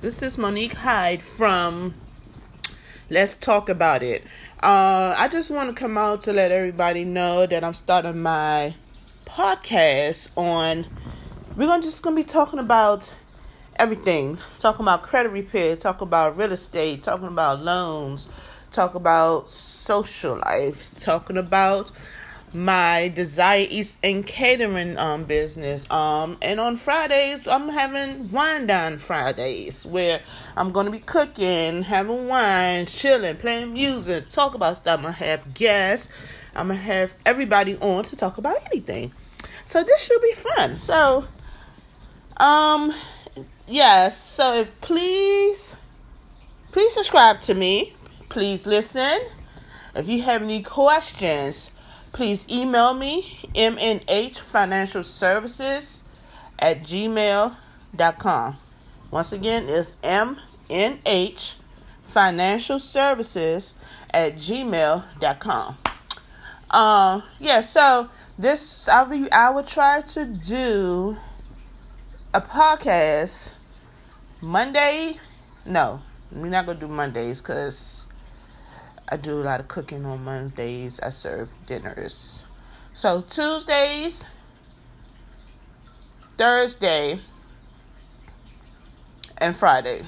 This is Monique Hyde from Let's Talk About It. Uh, I just want to come out to let everybody know that I'm starting my podcast on. We're gonna just gonna be talking about everything. Talking about credit repair, talking about real estate, talking about loans, talk about social life, talking about my Desire East and catering um business. Um and on Fridays I'm having wine down Fridays where I'm gonna be cooking, having wine, chilling, playing music, talk about stuff. I'm gonna have guests. I'm gonna have everybody on to talk about anything. So this should be fun. So um yes, so if please please subscribe to me. Please listen. If you have any questions, please email me mnh financial services at gmail.com once again it's mnh financial services at gmail.com uh, yeah so this i will i will try to do a podcast monday. No we're not gonna do mondays because I do a lot of cooking on Mondays. I serve dinners. So Tuesdays, Thursday, and Friday.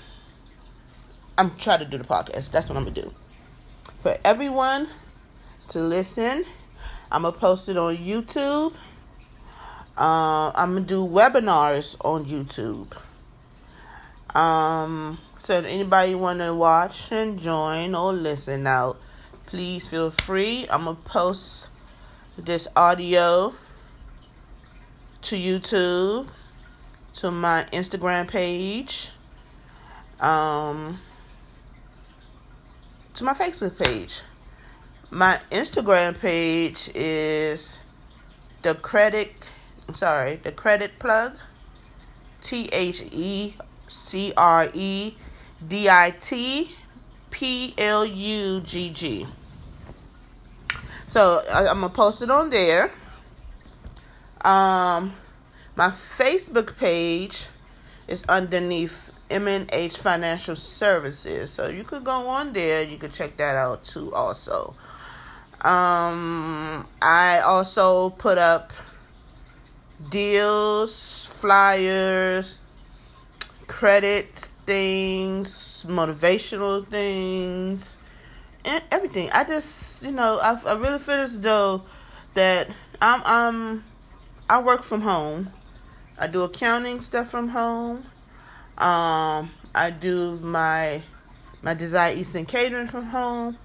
I'm trying to do the podcast. That's what I'm gonna do. For everyone to listen, I'm gonna post it on YouTube. Uh, I'm gonna do webinars on YouTube. Um, so anybody want to watch and join or listen out, please feel free. I'm gonna post this audio to YouTube, to my Instagram page, um, to my Facebook page. My Instagram page is the credit. I'm sorry, the credit plug. T H E C R E D I T P L U G G. So I, am gonna post it on there. Um, my Facebook page is underneath MNH Financial Services, so you could go on there. You could check that out too. Also, um, I also put up deals, flyers, credit things, motivational things, and everything. I just, you know, I, I really feel as though that I'm, I'm, I work from home. I do accounting stuff from home. Um, I do my my Desire Eastern catering from home.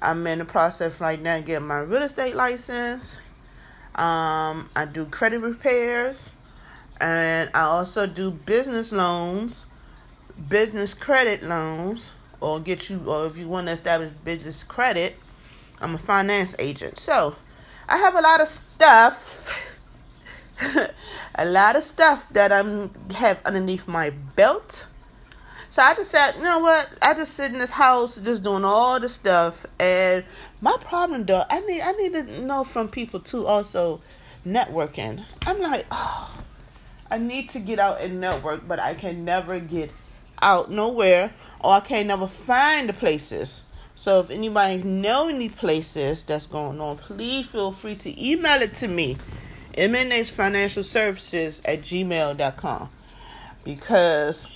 I'm in the process right now getting my real estate license. Um, I do credit repairs and I also do business loans, business credit loans, or get you, or if you want to establish business credit, I'm a finance agent. So I have a lot of stuff, a lot of stuff that I'm have underneath my belt. So I just said, you know what? I just sit in this house just doing all the stuff, and my problem though, I need I need to know from people too. Also, networking. I'm like, oh I need to get out and network, but I can never get out nowhere or I can't never find the places. So if anybody know any places that's going on, please feel free to email it to me. MNH Financial Services at gmail.com. Because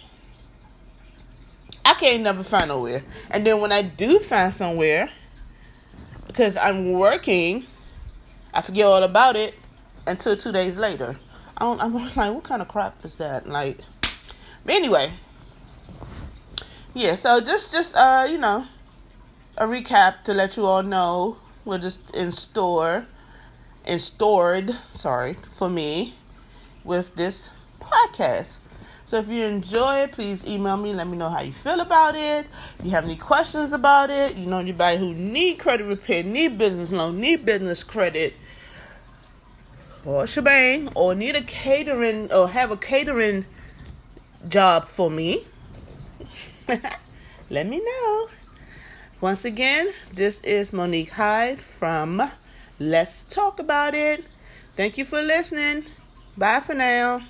I can't never find nowhere. And then when I do find somewhere, because I'm working, I forget all about it until two days later. I don't, I'm like, what kind of crap is that? Like, but anyway, yeah. So just, just uh, you know, a recap to let you all know we're just in store, and stored. Sorry for me with this podcast. So if you enjoy it, please email me. Let me know how you feel about it. If you have any questions about it, you know anybody who need credit repair, need business loan, need business credit or shebang or need a catering or have a catering job for me, let me know. Once again, this is Monique Hyde from Let's Talk About It. Thank you for listening. Bye for now.